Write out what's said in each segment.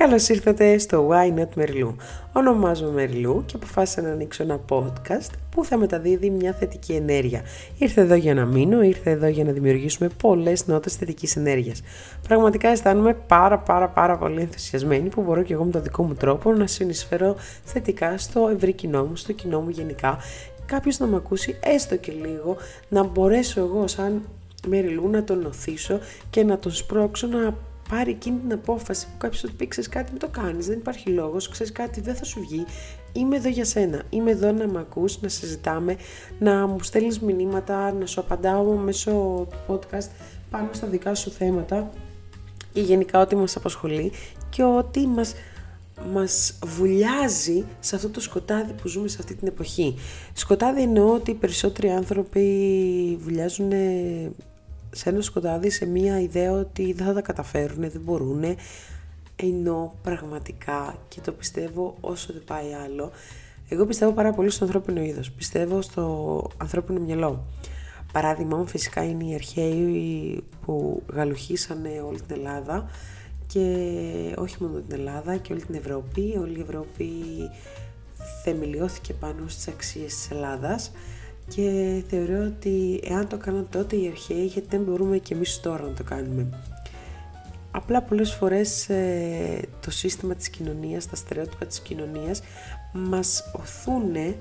Καλώς ήρθατε στο Why Not Merlou. Ονομάζομαι Merlou και αποφάσισα να ανοίξω ένα podcast που θα μεταδίδει μια θετική ενέργεια. Ήρθε εδώ για να μείνω, ήρθε εδώ για να δημιουργήσουμε πολλές νότες θετικής ενέργειας. Πραγματικά αισθάνομαι πάρα πάρα πάρα πολύ ενθουσιασμένη που μπορώ και εγώ με τον δικό μου τρόπο να συνεισφέρω θετικά στο ευρύ κοινό μου, στο κοινό μου γενικά. Κάποιος να με ακούσει έστω και λίγο, να μπορέσω εγώ σαν Μεριλού να τον οθήσω και να τον σπρώξω να πάρει εκείνη την απόφαση που κάποιος του πει: Ξέρεις κάτι, μην το κάνεις. Δεν υπάρχει λόγος. Ξέρεις κάτι, δεν θα σου βγει. Είμαι εδώ για σένα. Είμαι εδώ να με ακούς, να συζητάμε, να μου στέλνεις μηνύματα, να σου απαντάω μέσω του podcast πάνω στα δικά σου θέματα ή γενικά ό,τι μας απασχολεί και ό,τι μας, μας βουλιάζει σε αυτό το σκοτάδι που ζούμε σε αυτή την εποχή. Σκοτάδι εννοώ ότι οι περισσότεροι άνθρωποι βουλιάζουν σε ένα σκοτάδι σε μια ιδέα ότι δεν θα τα καταφέρουν, δεν μπορούν, ενώ πραγματικά και το πιστεύω όσο δεν πάει άλλο, εγώ πιστεύω πάρα πολύ στο ανθρώπινο είδος, πιστεύω στο ανθρώπινο μυαλό. Παράδειγμα μου φυσικά είναι οι αρχαίοι που γαλουχίσανε όλη την Ελλάδα και όχι μόνο την Ελλάδα και όλη την Ευρώπη. Όλη η Ευρώπη θεμελιώθηκε πάνω στις αξίες της Ελλάδας και θεωρώ ότι εάν το κάναν τότε οι αρχαίοι γιατί δεν μπορούμε και εμείς τώρα να το κάνουμε. Απλά πολλές φορές ε, το σύστημα της κοινωνίας, τα στερεότυπα της κοινωνίας μας οθούν ε,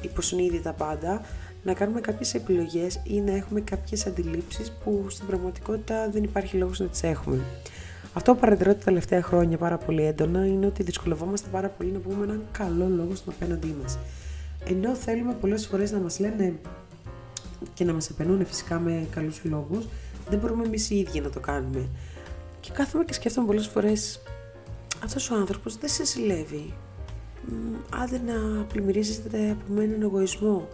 υποσυνείδητα πάντα να κάνουμε κάποιες επιλογές ή να έχουμε κάποιες αντιλήψεις που στην πραγματικότητα δεν υπάρχει λόγος να τις έχουμε. Αυτό που παρατηρώ τα τελευταία χρόνια πάρα πολύ έντονα είναι ότι δυσκολευόμαστε πάρα πολύ να πούμε έναν καλό λόγο στον απέναντί μας. Ενώ θέλουμε πολλές φορές να μας λένε και να μας επενούν φυσικά με καλούς λόγους, δεν μπορούμε εμείς οι ίδιοι να το κάνουμε. Και κάθομαι και σκέφτομαι πολλές φορές, αυτός ο άνθρωπος δεν σε ζηλεύει. Άντε να πλημμυρίζεται από έναν εγωισμό.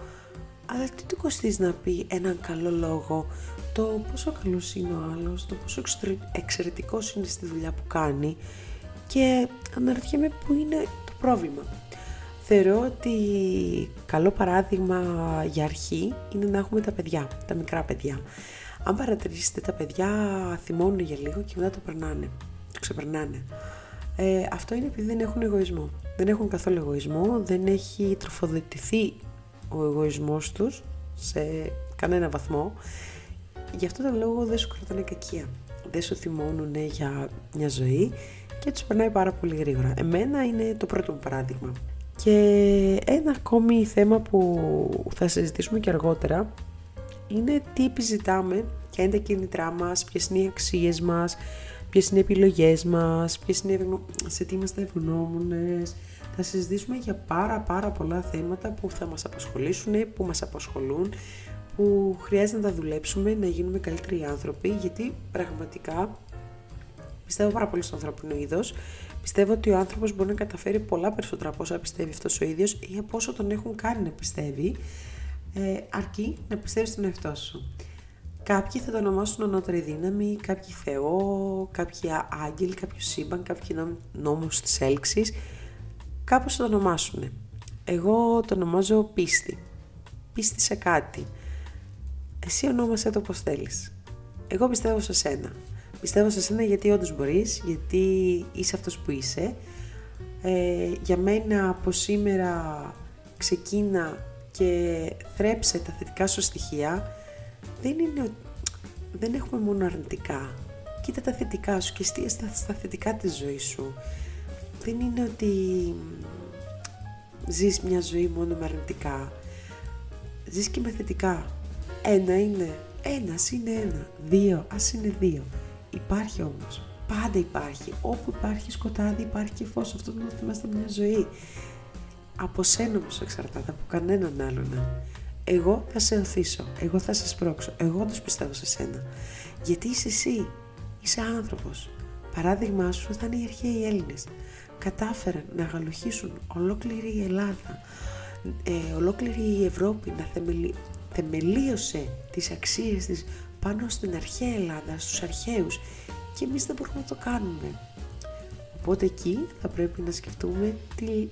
Αλλά τι του κοστίζει να πει έναν καλό λόγο, το πόσο καλός είναι ο άλλος, το πόσο εξαιρετικός είναι στη δουλειά που κάνει και αναρωτιέμαι που είναι το πρόβλημα. Θεωρώ ότι καλό παράδειγμα για αρχή είναι να έχουμε τα παιδιά, τα μικρά παιδιά. Αν παρατηρήσετε τα παιδιά θυμώνουν για λίγο και μετά το περνάνε, το ξεπερνάνε. Ε, αυτό είναι επειδή δεν έχουν εγωισμό. Δεν έχουν καθόλου εγωισμό, δεν έχει τροφοδοτηθεί ο εγωισμός τους σε κανένα βαθμό. Γι' αυτό τον λόγο δεν σου κρατάνε κακία. Δεν σου θυμώνουν για μια ζωή και τους περνάει πάρα πολύ γρήγορα. Εμένα είναι το πρώτο μου παράδειγμα. Και ένα ακόμη θέμα που θα συζητήσουμε και αργότερα είναι τι επιζητάμε, ποια είναι τα κίνητρά μας, ποιες είναι οι αξίες μας, ποιες είναι οι επιλογές μας, ποιες είναι σε τι είμαστε ευγνώμονες. Θα συζητήσουμε για πάρα πάρα πολλά θέματα που θα μας απασχολήσουν, που μας απασχολούν, που χρειάζεται να τα δουλέψουμε, να γίνουμε καλύτεροι άνθρωποι, γιατί πραγματικά πιστεύω πάρα πολύ στο ανθρώπινο είδος Πιστεύω ότι ο άνθρωπος μπορεί να καταφέρει πολλά περισσότερα από όσα πιστεύει αυτός ο ίδιος ή από όσο τον έχουν κάνει να πιστεύει, ε, αρκεί να πιστεύεις στον εαυτό σου. Κάποιοι θα το ονομάσουν ανώτερη δύναμη, κάποιοι Θεό, κάποιοι άγγελοι, κάποιο σύμπαν, κάποιοι νόμους της έλξης. Κάπως θα το ονομάσουν. Εγώ το ονομάζω πίστη. Πίστη σε κάτι. Εσύ ονόμασέ το πώς θέλεις. Εγώ πιστεύω σε σένα. Πιστεύω σε σένα γιατί όντως μπορείς, γιατί είσαι αυτός που είσαι. Ε, για μένα από σήμερα ξεκίνα και θρέψε τα θετικά σου στοιχεία. Δεν, είναι, δεν έχουμε μόνο αρνητικά. Κοίτα τα θετικά σου και εστία στα θετικά της ζωής σου. Δεν είναι ότι ζεις μια ζωή μόνο με αρνητικά. Ζεις και με θετικά. Ένα είναι, ένας είναι ένα. Δύο, ας είναι δύο. Υπάρχει όμως. Πάντα υπάρχει. Όπου υπάρχει σκοτάδι υπάρχει και φως. Αυτό το θυμάστε μια ζωή. Από σένα όμως εξαρτάται, από κανέναν άλλον. Εγώ θα σε οθήσω, εγώ θα σε σπρώξω, εγώ τους πιστεύω σε σένα. Γιατί είσαι εσύ, είσαι άνθρωπος. Παράδειγμά σου θα είναι οι αρχαίοι Έλληνες. Κατάφεραν να γαλουχίσουν ολόκληρη η Ελλάδα, ε, ολόκληρη η Ευρώπη να θεμελι... θεμελίωσε τις αξίες της πάνω στην αρχαία Ελλάδα, στους αρχαίους και εμείς δεν μπορούμε να το κάνουμε. Οπότε εκεί θα πρέπει να σκεφτούμε τι,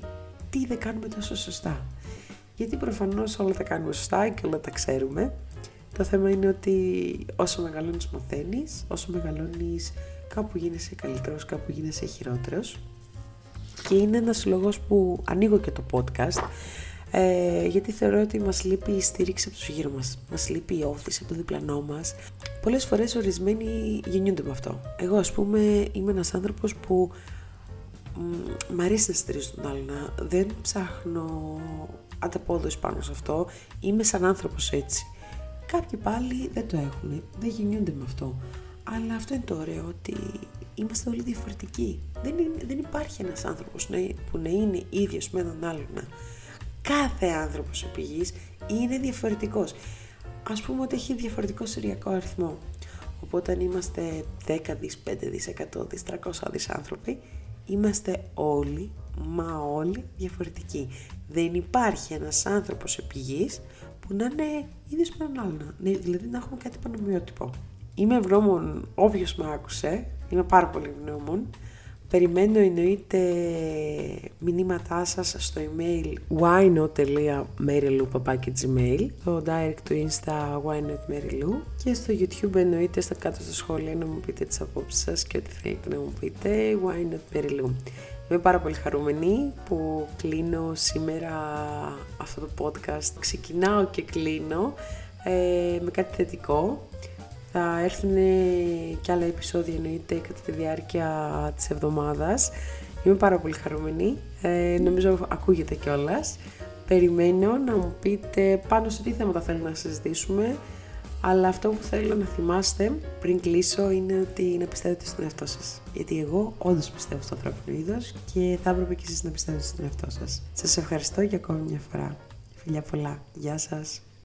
τι δεν κάνουμε τόσο σωστά. Γιατί προφανώς όλα τα κάνουμε σωστά και όλα τα ξέρουμε. Το θέμα είναι ότι όσο μεγαλώνεις μαθαίνεις, όσο μεγαλώνεις κάπου γίνεσαι καλύτερος, κάπου γίνεσαι χειρότερος. Και είναι ένας λόγος που ανοίγω και το podcast, ε, γιατί θεωρώ ότι μας λείπει η στήριξη από τους γύρω μας, μας λείπει η όθηση από το διπλανό μας. Πολλές φορές ορισμένοι γεννιούνται με αυτό. Εγώ ας πούμε είμαι ένας άνθρωπος που μ' αρέσει να στηρίζω τον άλλον, δεν ψάχνω ανταπόδοση πάνω σε αυτό, είμαι σαν άνθρωπος έτσι. Κάποιοι πάλι δεν το έχουν, δεν γεννιούνται με αυτό. Αλλά αυτό είναι το ωραίο, ότι είμαστε όλοι διαφορετικοί. Δεν, δεν υπάρχει ένας άνθρωπος που να είναι ίδιος με έναν άλλον. Κάθε άνθρωπος επί είναι διαφορετικός. Ας πούμε ότι έχει διαφορετικό συριακό αριθμό. Οπότε αν είμαστε 10 δις, 5 δις, 100 δις, 300 δις άνθρωποι, είμαστε όλοι, μα όλοι διαφορετικοί. Δεν υπάρχει ένας άνθρωπος επί που να είναι ίδιος με έναν άλλον. Ναι, δηλαδή να έχουμε κάτι πανομοιότυπο. Είμαι ευγνώμων όποιος με άκουσε, είμαι πάρα πολύ ευγνώμων. Περιμένω εννοείται μηνύματά σας στο email whynot.marylu.gmail το direct του insta whynotmarylu και στο youtube εννοείται στα κάτω στα σχόλια να μου πείτε τις απόψεις σας και ό,τι θέλετε να μου πείτε whynotmarylu. Είμαι πάρα πολύ χαρούμενη που κλείνω σήμερα αυτό το podcast. Ξεκινάω και κλείνω ε, με κάτι θετικό. Θα έρθουν και άλλα επεισόδια εννοείται κατά τη διάρκεια της εβδομάδας. Είμαι πάρα πολύ χαρούμενη. Ε, νομίζω ακούγεται κιόλας. Περιμένω να μου πείτε πάνω σε τι θέματα θέλετε να συζητήσουμε. Αλλά αυτό που θέλω να θυμάστε πριν κλείσω είναι ότι να πιστεύετε στον εαυτό σας. Γιατί εγώ όντως πιστεύω στο ανθρώπινο είδος και θα έπρεπε και εσείς να πιστεύετε στον εαυτό σας. Σας ευχαριστώ για ακόμη μια φορά. Φιλιά πολλά. Γεια σας.